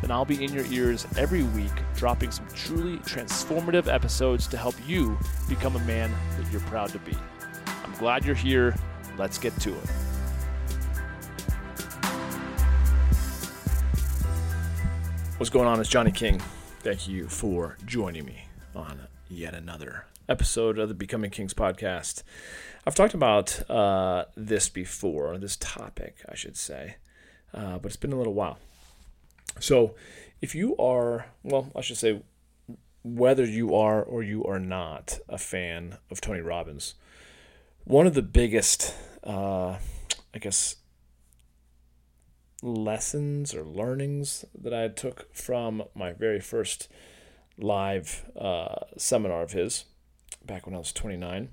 then I'll be in your ears every week, dropping some truly transformative episodes to help you become a man that you're proud to be. I'm glad you're here. Let's get to it. What's going on? It's Johnny King. Thank you for joining me on yet another episode of the Becoming Kings podcast. I've talked about uh, this before, this topic, I should say, uh, but it's been a little while. So, if you are, well, I should say, whether you are or you are not a fan of Tony Robbins, one of the biggest, uh, I guess, lessons or learnings that I took from my very first live uh, seminar of his back when I was 29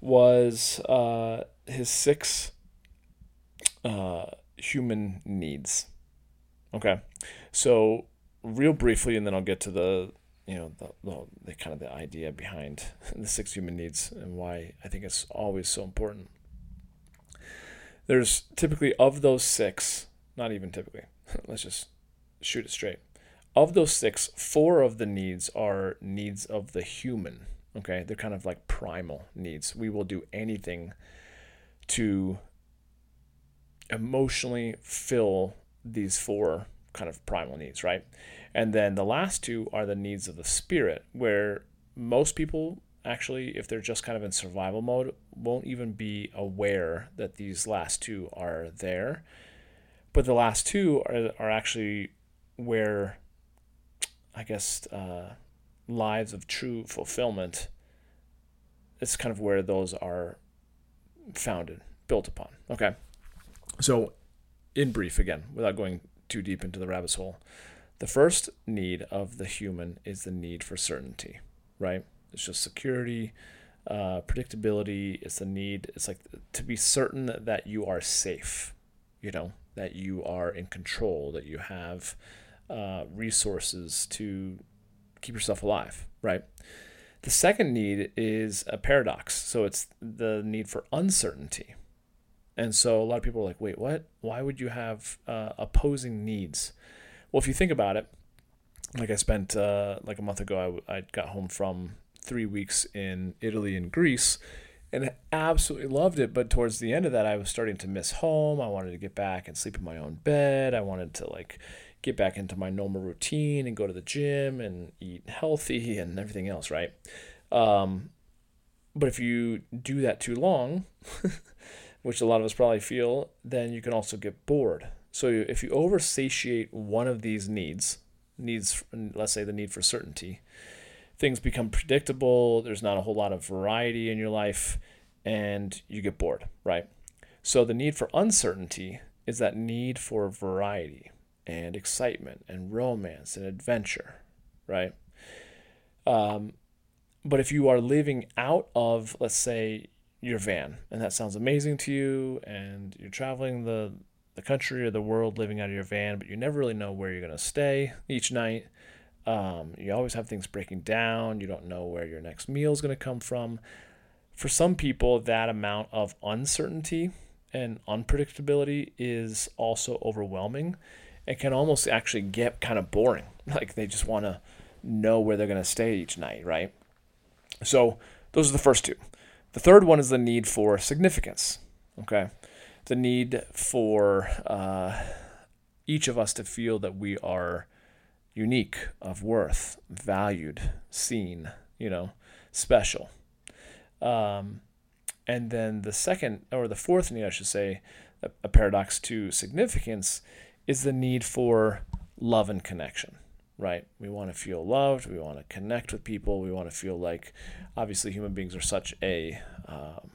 was uh, his six uh, human needs. Okay, so real briefly, and then I'll get to the you know the, the, the kind of the idea behind the six human needs and why I think it's always so important. There's typically of those six, not even typically. Let's just shoot it straight. Of those six, four of the needs are needs of the human. Okay, they're kind of like primal needs. We will do anything to emotionally fill these four kind of primal needs, right? And then the last two are the needs of the spirit, where most people actually, if they're just kind of in survival mode, won't even be aware that these last two are there. But the last two are, are actually where, I guess, uh, lives of true fulfillment, it's kind of where those are founded, built upon. Okay. So, in brief, again, without going too deep into the rabbit's hole. The first need of the human is the need for certainty, right? It's just security, uh, predictability. It's the need, it's like to be certain that you are safe, you know, that you are in control, that you have uh, resources to keep yourself alive, right? The second need is a paradox. So it's the need for uncertainty, and so a lot of people are like, wait, what? Why would you have uh, opposing needs? Well, if you think about it, like I spent uh, like a month ago, I, I got home from three weeks in Italy and Greece and absolutely loved it. But towards the end of that, I was starting to miss home. I wanted to get back and sleep in my own bed. I wanted to like get back into my normal routine and go to the gym and eat healthy and everything else, right? Um, but if you do that too long, which a lot of us probably feel, then you can also get bored. So if you oversatiate one of these needs, needs, let's say the need for certainty, things become predictable. There's not a whole lot of variety in your life, and you get bored, right? So the need for uncertainty is that need for variety and excitement and romance and adventure, right? Um, but if you are living out of, let's say, your van and that sounds amazing to you and you're traveling the the country or the world living out of your van but you never really know where you're going to stay each night. Um, you always have things breaking down. You don't know where your next meal is going to come from. For some people that amount of uncertainty and unpredictability is also overwhelming it can almost actually get kind of boring. Like they just want to know where they're going to stay each night right? So those are the first two the third one is the need for significance. Okay, the need for uh, each of us to feel that we are unique, of worth, valued, seen, you know, special. Um, and then the second, or the fourth need, I should say, a, a paradox to significance, is the need for love and connection right? We want to feel loved. We want to connect with people. We want to feel like, obviously, human beings are such a um,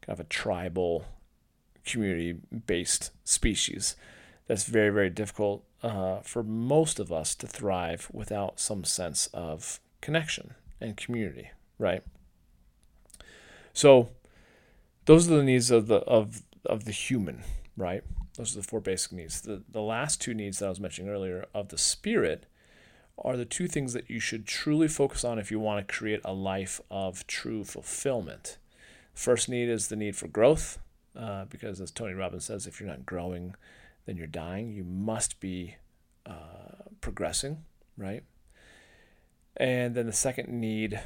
kind of a tribal, community based species that's very, very difficult uh, for most of us to thrive without some sense of connection and community, right? So, those are the needs of the of of the human, right? Those are the four basic needs. The the last two needs that I was mentioning earlier of the spirit are the two things that you should truly focus on if you want to create a life of true fulfillment. First need is the need for growth, uh, because as Tony Robbins says, if you're not growing, then you're dying. You must be uh, progressing, right? And then the second need,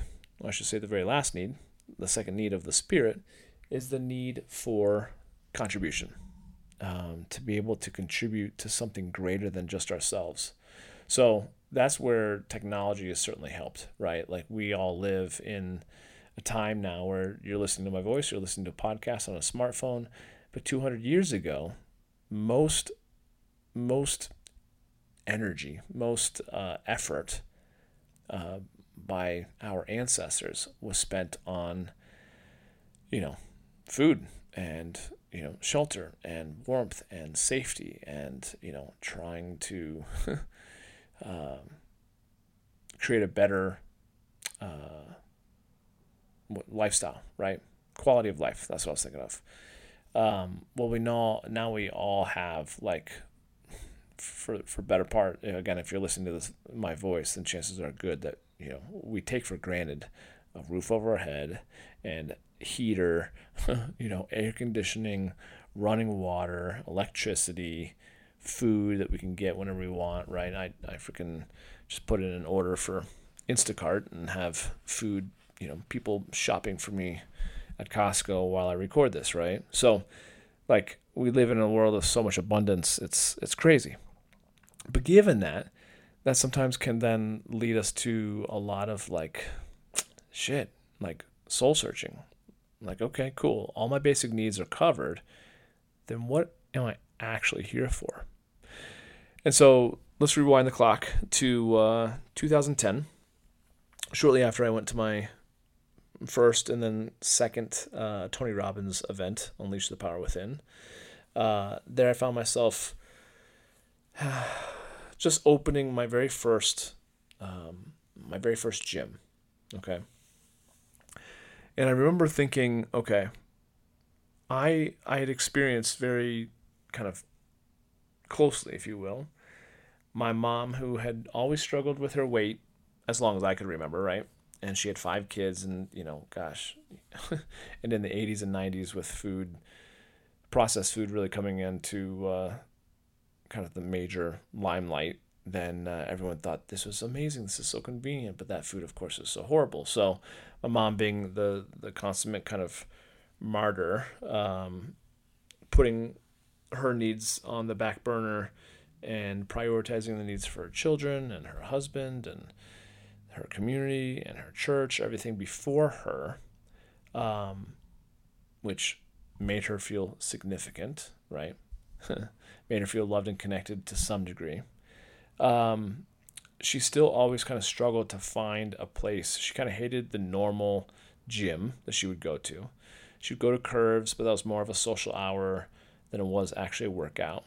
I should say the very last need, the second need of the spirit, is the need for contribution, um, to be able to contribute to something greater than just ourselves. So that's where technology has certainly helped, right? Like we all live in a time now where you're listening to my voice, you're listening to a podcast on a smartphone. But 200 years ago, most most energy, most uh, effort uh, by our ancestors was spent on, you know, food and you know shelter and warmth and safety and you know trying to um, create a better uh, lifestyle, right? Quality of life. That's what I was thinking of. Um, well, we know now we all have like, for for better part again, if you're listening to this my voice, then chances are good that you know we take for granted a roof over our head and heater, you know, air conditioning, running water, electricity, food that we can get whenever we want, right? I, I freaking just put in an order for Instacart and have food, you know, people shopping for me at Costco while I record this, right? So, like, we live in a world of so much abundance, it's it's crazy. But given that, that sometimes can then lead us to a lot of like shit, like soul searching. Like, okay, cool. All my basic needs are covered. Then what am I actually here for? And so let's rewind the clock to uh, 2010. Shortly after I went to my first and then second uh, Tony Robbins event, Unleash the Power Within, uh, there I found myself just opening my very first, um, my very first gym. Okay. And I remember thinking, okay, I I had experienced very kind of closely, if you will, my mom, who had always struggled with her weight as long as I could remember, right? And she had five kids, and you know, gosh, and in the 80s and 90s with food, processed food really coming into uh, kind of the major limelight, then uh, everyone thought this was amazing. This is so convenient, but that food, of course, is so horrible. So, my mom, being the the consummate kind of martyr, um, putting her needs on the back burner and prioritizing the needs for her children and her husband and her community and her church, everything before her, um, which made her feel significant, right? made her feel loved and connected to some degree. Um, she still always kind of struggled to find a place. She kind of hated the normal gym that she would go to. She would go to Curves, but that was more of a social hour than it was actually a workout.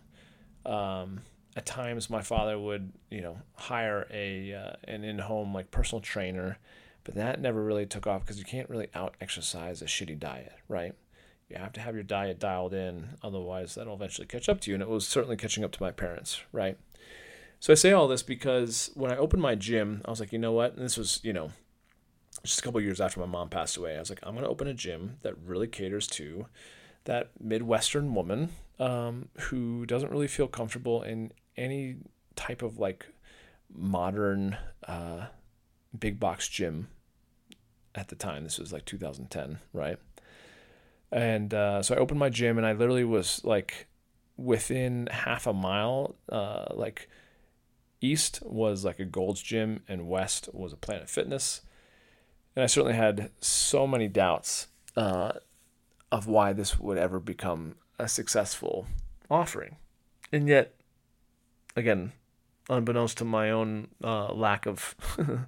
Um, at times, my father would, you know, hire a uh, an in-home like personal trainer, but that never really took off because you can't really out exercise a shitty diet, right? You have to have your diet dialed in, otherwise that'll eventually catch up to you. And it was certainly catching up to my parents, right? So I say all this because when I opened my gym, I was like, you know what? And this was, you know, just a couple years after my mom passed away. I was like, I'm going to open a gym that really caters to that Midwestern woman um, who doesn't really feel comfortable in any type of like modern uh, big box gym at the time. This was like 2010, right? And uh, so I opened my gym and I literally was like within half a mile, uh, like east was like a Gold's Gym and west was a Planet Fitness. And I certainly had so many doubts uh, of why this would ever become a successful offering. And yet, again, unbeknownst to my own uh, lack of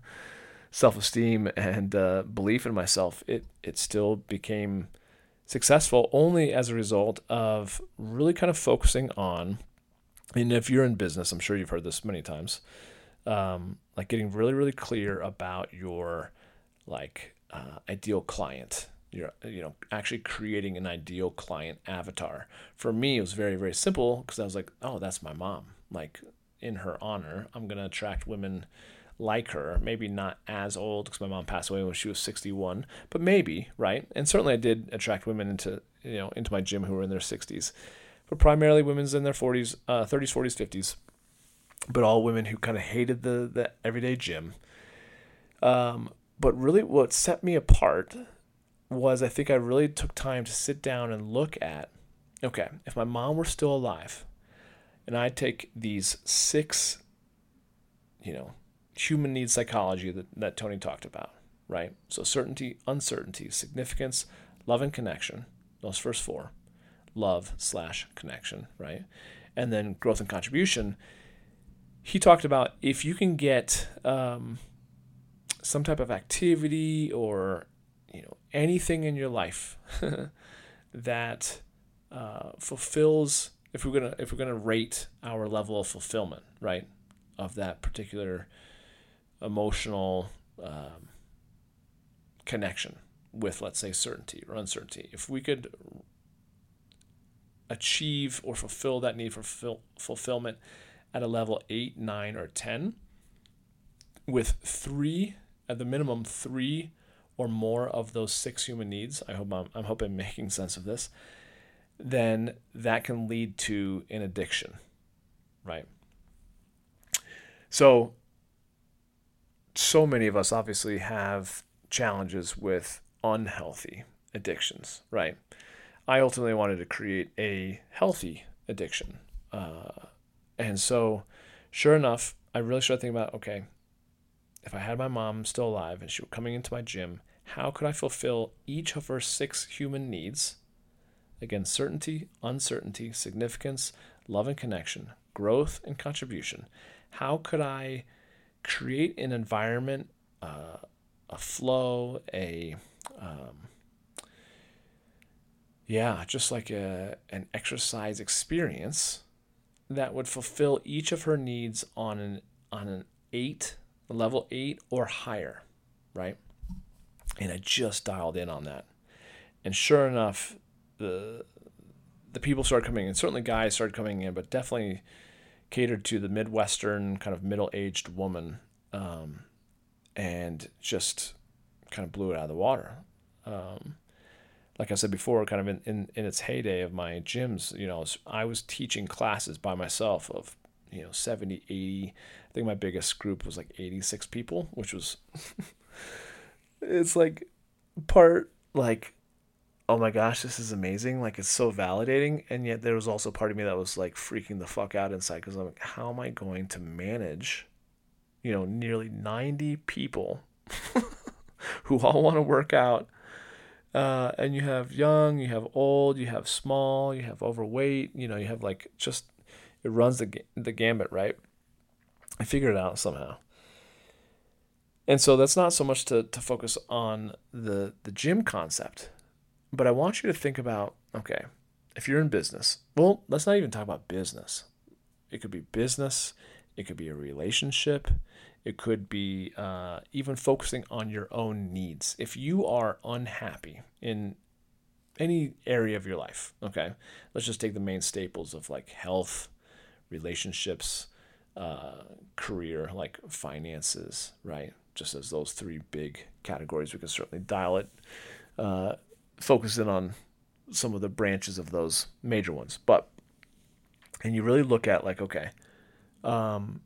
self esteem and uh, belief in myself, it, it still became successful only as a result of really kind of focusing on and if you're in business, I'm sure you've heard this many times, um, like getting really, really clear about your like uh, ideal client. You're, you know, actually creating an ideal client avatar. For me, it was very, very simple because I was like, oh, that's my mom. Like, in her honor, I'm gonna attract women like her. Maybe not as old because my mom passed away when she was 61, but maybe right. And certainly, I did attract women into you know into my gym who were in their 60s but primarily women's in their 40s, uh, 30s, 40s, 50s, but all women who kind of hated the, the everyday gym. Um, but really, what set me apart was I think I really took time to sit down and look at okay, if my mom were still alive, and I take these six, you know, human needs psychology that, that Tony talked about, right? So certainty, uncertainty, significance, love and connection, those first four love slash connection, right? And then growth and contribution. He talked about if you can get um, some type of activity or you know anything in your life that uh, fulfills if we're gonna if we're gonna rate our level of fulfillment right of that particular emotional um, connection with let's say certainty or uncertainty if we could achieve or fulfill that need for ful- fulfillment at a level 8, 9, or 10, with three, at the minimum, three or more of those six human needs, I hope I'm, I'm hoping making sense of this, then that can lead to an addiction, right? So, so many of us obviously have challenges with unhealthy addictions, right? I ultimately wanted to create a healthy addiction. Uh, and so, sure enough, I really started thinking about okay, if I had my mom still alive and she were coming into my gym, how could I fulfill each of her six human needs? Again, certainty, uncertainty, significance, love and connection, growth and contribution. How could I create an environment, uh, a flow, a um, yeah, just like a an exercise experience that would fulfill each of her needs on an on an eight, level eight or higher, right? And I just dialed in on that. And sure enough, the the people started coming in. Certainly guys started coming in, but definitely catered to the Midwestern kind of middle aged woman. Um, and just kind of blew it out of the water. Um, like I said before, kind of in, in, in its heyday of my gyms, you know, I was teaching classes by myself of, you know, 70, 80. Think my biggest group was like 86 people, which was, it's like part like, oh my gosh, this is amazing. Like it's so validating. And yet there was also part of me that was like freaking the fuck out inside because I'm like, how am I going to manage, you know, nearly 90 people who all want to work out uh, and you have young, you have old, you have small, you have overweight. You know, you have like just it runs the the gambit, right? I figured it out somehow. And so that's not so much to, to focus on the the gym concept, but I want you to think about okay, if you're in business, well, let's not even talk about business. It could be business, it could be a relationship, it could be uh, even focusing on your own needs. If you are unhappy in any area of your life, okay, let's just take the main staples of like health, relationships, uh, career, like finances, right? Just as those three big categories, we can certainly dial it, uh, focus in on some of the branches of those major ones. But, and you really look at like, okay, um,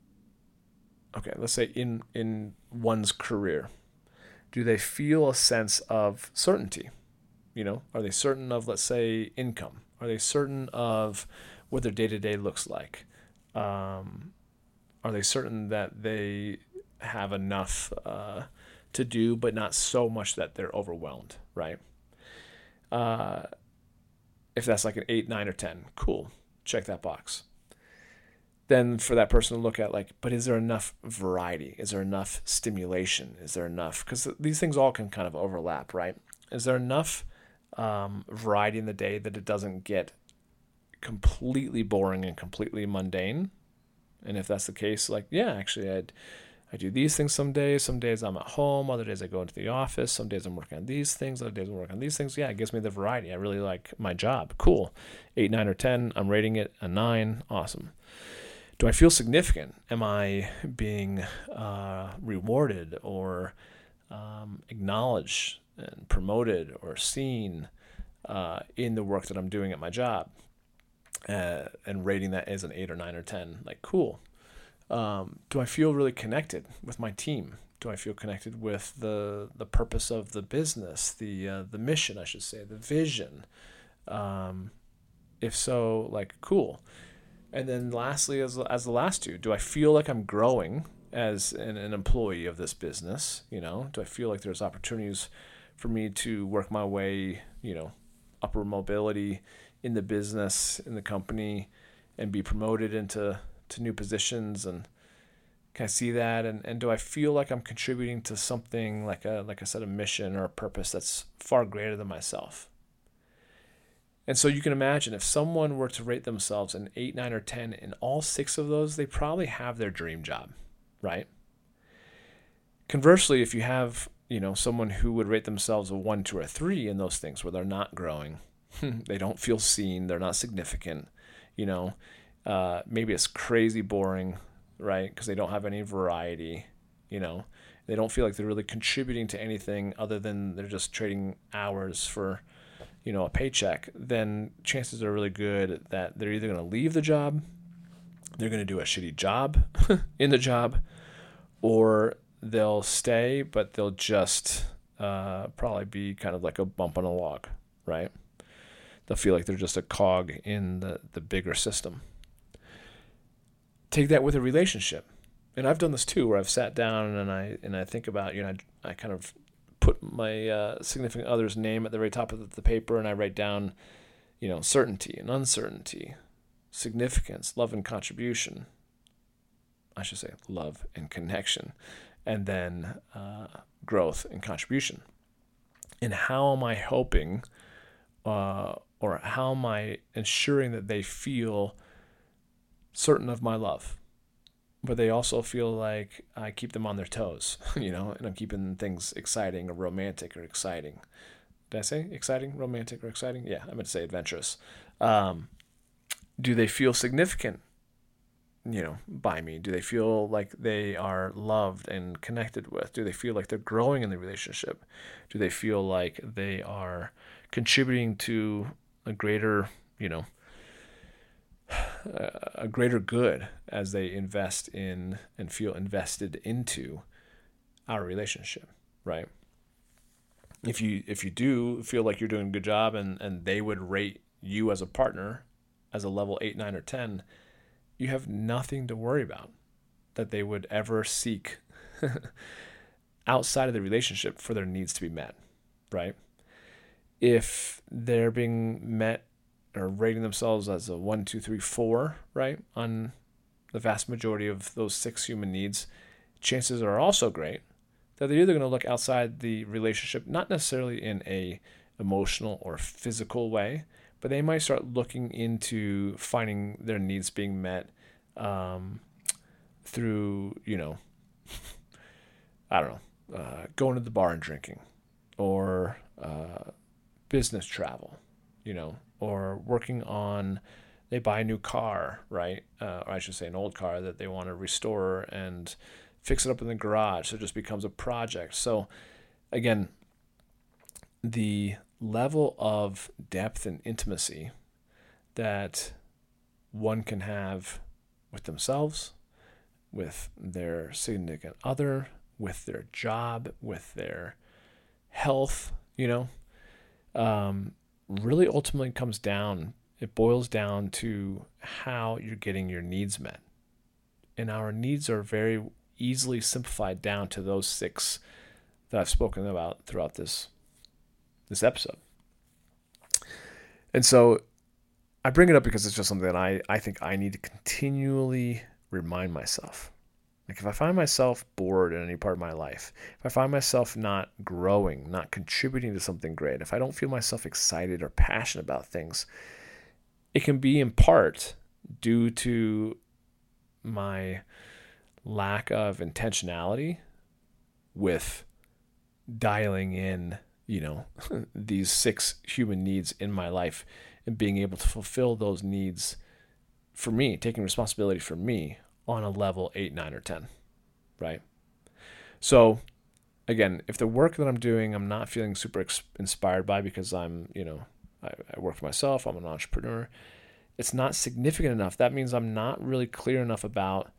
okay, let's say in in one's career, do they feel a sense of certainty? You know, are they certain of let's say income? Are they certain of what their day to day looks like? Um, are they certain that they have enough uh, to do, but not so much that they're overwhelmed? Right. Uh, if that's like an eight, nine, or ten, cool. Check that box then for that person to look at like but is there enough variety is there enough stimulation is there enough because these things all can kind of overlap right is there enough um, variety in the day that it doesn't get completely boring and completely mundane. And if that's the case, like, yeah, actually, I'd I do these things some days. Some days I'm at home. Other days I go into the office. Some days I'm working on these things. Other days I'm working on these things. Yeah, it gives me the variety. I really like my job. Cool. Eight, nine, or 10. I'm rating it a nine. Awesome. Do I feel significant? Am I being uh, rewarded or um, acknowledged and promoted or seen uh, in the work that I'm doing at my job? Uh, and rating that as an eight or nine or 10. Like, cool. Um, do I feel really connected with my team? Do I feel connected with the the purpose of the business, the uh, the mission, I should say, the vision? Um, if so, like cool. And then lastly, as as the last two, do I feel like I'm growing as an, an employee of this business? You know, do I feel like there's opportunities for me to work my way, you know, upper mobility in the business, in the company, and be promoted into to new positions and can I see that and, and do I feel like I'm contributing to something like a like I said a mission or a purpose that's far greater than myself. And so you can imagine if someone were to rate themselves an 8, 9 or 10 in all 6 of those, they probably have their dream job, right? Conversely, if you have, you know, someone who would rate themselves a 1, 2 or 3 in those things where they're not growing, they don't feel seen, they're not significant, you know, uh, maybe it's crazy boring, right? Because they don't have any variety, you know. They don't feel like they're really contributing to anything other than they're just trading hours for, you know, a paycheck. Then chances are really good that they're either going to leave the job, they're going to do a shitty job in the job, or they'll stay, but they'll just uh, probably be kind of like a bump on a log, right? They'll feel like they're just a cog in the, the bigger system take that with a relationship. And I've done this too, where I've sat down and I and I think about you know I, I kind of put my uh, significant other's name at the very top of the paper and I write down, you know, certainty and uncertainty, significance, love and contribution. I should say love and connection, and then uh, growth and contribution. And how am I hoping, uh, or how am I ensuring that they feel certain of my love, but they also feel like I keep them on their toes, you know, and I'm keeping things exciting or romantic or exciting. Did I say exciting, romantic, or exciting? Yeah, I meant to say adventurous. Um, do they feel significant, you know, by me? Do they feel like they are loved and connected with? Do they feel like they're growing in the relationship? Do they feel like they are contributing to a greater, you know, a greater good as they invest in and feel invested into our relationship, right? If you if you do feel like you're doing a good job and and they would rate you as a partner as a level 8, 9 or 10, you have nothing to worry about that they would ever seek outside of the relationship for their needs to be met, right? If they're being met or rating themselves as a one, two, three, four, right? On the vast majority of those six human needs, chances are also great that they're either going to look outside the relationship, not necessarily in a emotional or physical way, but they might start looking into finding their needs being met um, through, you know, I don't know, uh, going to the bar and drinking, or uh, business travel, you know, or working on they buy a new car, right? Uh, or I should say an old car that they want to restore and fix it up in the garage. So it just becomes a project. So again, the level of depth and intimacy that one can have with themselves, with their significant other, with their job, with their health, you know, um, really ultimately comes down, it boils down to how you're getting your needs met. And our needs are very easily simplified down to those six that I've spoken about throughout this this episode. And so I bring it up because it's just something that I, I think I need to continually remind myself. Like if I find myself bored in any part of my life, if I find myself not growing, not contributing to something great, if I don't feel myself excited or passionate about things, it can be in part due to my lack of intentionality with dialing in, you know, these six human needs in my life and being able to fulfill those needs for me, taking responsibility for me on a level eight, nine, or 10, right? So, again, if the work that I'm doing, I'm not feeling super inspired by because I'm, you know, I, I work for myself, I'm an entrepreneur, it's not significant enough. That means I'm not really clear enough about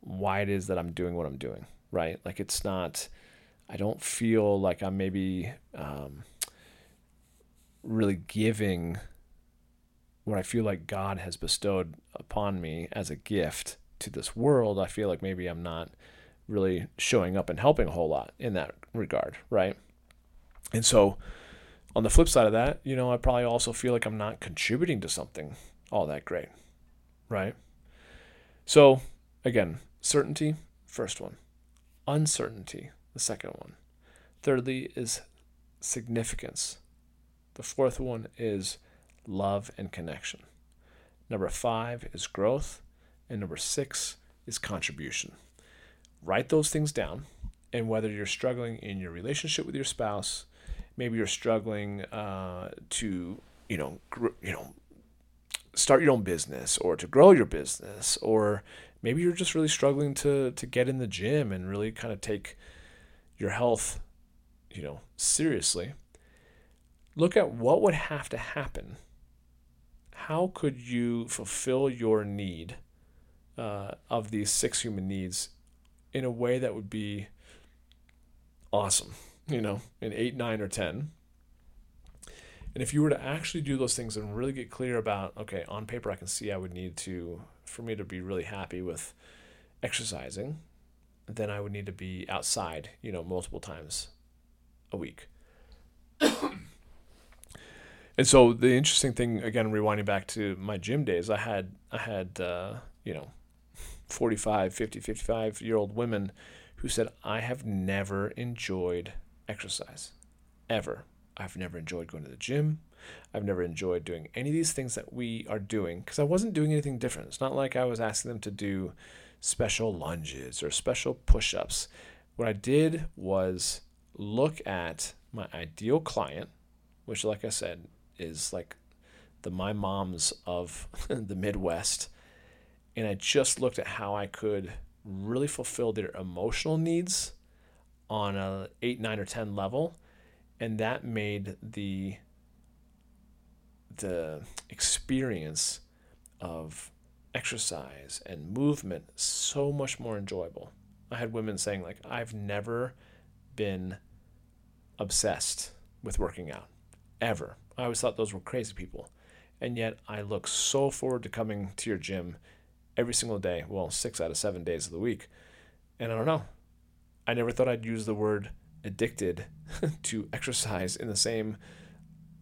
why it is that I'm doing what I'm doing, right? Like it's not, I don't feel like I'm maybe um, really giving what I feel like God has bestowed upon me as a gift to this world. I feel like maybe I'm not really showing up and helping a whole lot in that regard, right? And so, on the flip side of that, you know, I probably also feel like I'm not contributing to something all that great, right? So, again, certainty, first one. Uncertainty, the second one. Thirdly, is significance. The fourth one is love and connection. Number five is growth. And number six is contribution. Write those things down. And whether you're struggling in your relationship with your spouse, maybe you're struggling uh, to, you know, gr- you know, start your own business or to grow your business, or maybe you're just really struggling to to get in the gym and really kind of take your health, you know, seriously. Look at what would have to happen. How could you fulfill your need uh, of these six human needs in a way that would be awesome, you know, in eight, nine, or 10. And if you were to actually do those things and really get clear about, okay, on paper, I can see I would need to, for me to be really happy with exercising, then I would need to be outside, you know, multiple times a week. and so the interesting thing, again, rewinding back to my gym days, I had, I had, uh, you know, 45, 50, 55 year old women who said, I have never enjoyed exercise. Ever. I've never enjoyed going to the gym. I've never enjoyed doing any of these things that we are doing because I wasn't doing anything different. It's not like I was asking them to do special lunges or special push ups. What I did was look at my ideal client, which, like I said, is like the my moms of the Midwest and I just looked at how I could really fulfill their emotional needs on a 8 9 or 10 level and that made the the experience of exercise and movement so much more enjoyable. I had women saying like I've never been obsessed with working out ever. I always thought those were crazy people. And yet I look so forward to coming to your gym every single day. Well, six out of seven days of the week. And I don't know. I never thought I'd use the word addicted to exercise in the same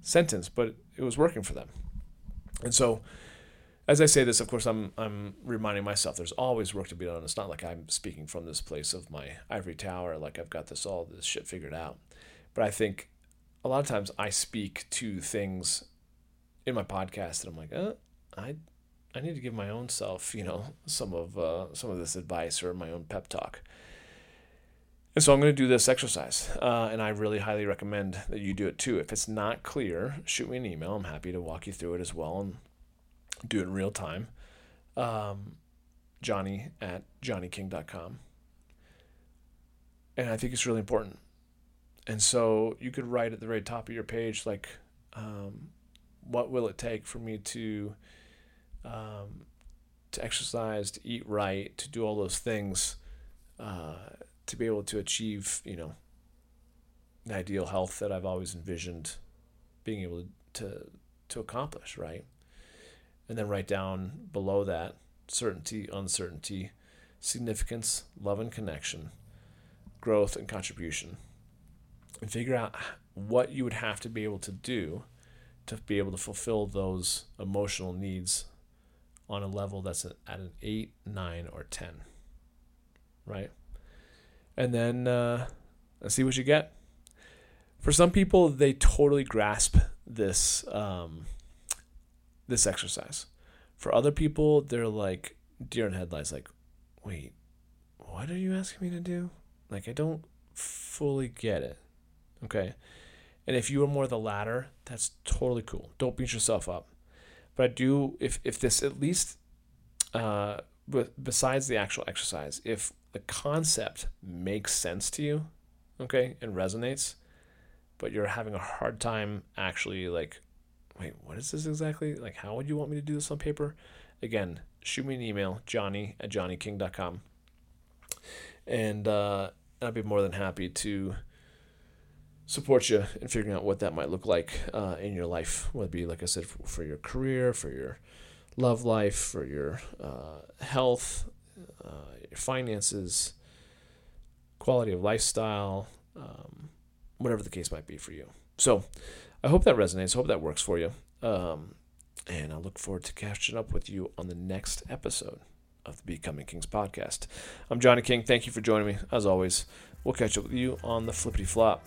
sentence, but it was working for them. And so, as I say this, of course, I'm I'm reminding myself there's always work to be done. It's not like I'm speaking from this place of my ivory tower, like I've got this all this shit figured out. But I think a lot of times I speak to things in my podcast and I'm like, uh, I I need to give my own self, you know, some of uh, some of this advice or my own pep talk. And so I'm going to do this exercise, uh, and I really highly recommend that you do it too. If it's not clear, shoot me an email. I'm happy to walk you through it as well and do it in real time. Um, Johnny at johnnyking.com. And I think it's really important. And so you could write at the very top of your page, like, um, what will it take for me to um, to exercise, to eat right, to do all those things, uh, to be able to achieve, you know, the ideal health that I've always envisioned being able to to accomplish, right? And then write down below that certainty, uncertainty, significance, love and connection, growth and contribution. And figure out what you would have to be able to do to be able to fulfill those emotional needs on a level that's at an 8, 9, or 10. Right? And then uh, let's see what you get. For some people, they totally grasp this um, this exercise. For other people, they're like deer in headlights, like, wait, what are you asking me to do? Like, I don't fully get it. Okay. And if you are more the latter, that's totally cool. Don't beat yourself up. But I do, if, if this at least, uh, besides the actual exercise, if the concept makes sense to you, okay, and resonates, but you're having a hard time actually like, wait, what is this exactly? Like, how would you want me to do this on paper? Again, shoot me an email, johnny at johnnyking.com. And uh, I'd be more than happy to support you in figuring out what that might look like uh, in your life, whether it be, like I said, for, for your career, for your love life, for your uh, health, uh, your finances, quality of lifestyle, um, whatever the case might be for you. So I hope that resonates. I hope that works for you. Um, and I look forward to catching up with you on the next episode of the Becoming Kings podcast. I'm Johnny King. Thank you for joining me. As always, we'll catch up with you on the flippity flop.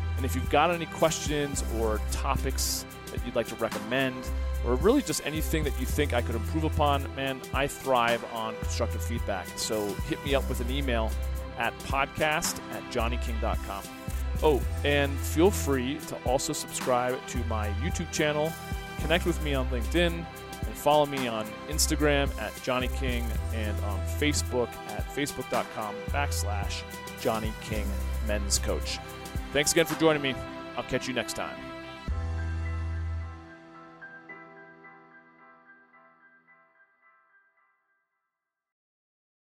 And if you've got any questions or topics that you'd like to recommend, or really just anything that you think I could improve upon, man, I thrive on constructive feedback. So hit me up with an email at podcast at johnnyking.com. Oh, and feel free to also subscribe to my YouTube channel, connect with me on LinkedIn, and follow me on Instagram at Johnny King and on Facebook at facebook.com backslash Johnny King Men's Coach. Thanks again for joining me. I'll catch you next time.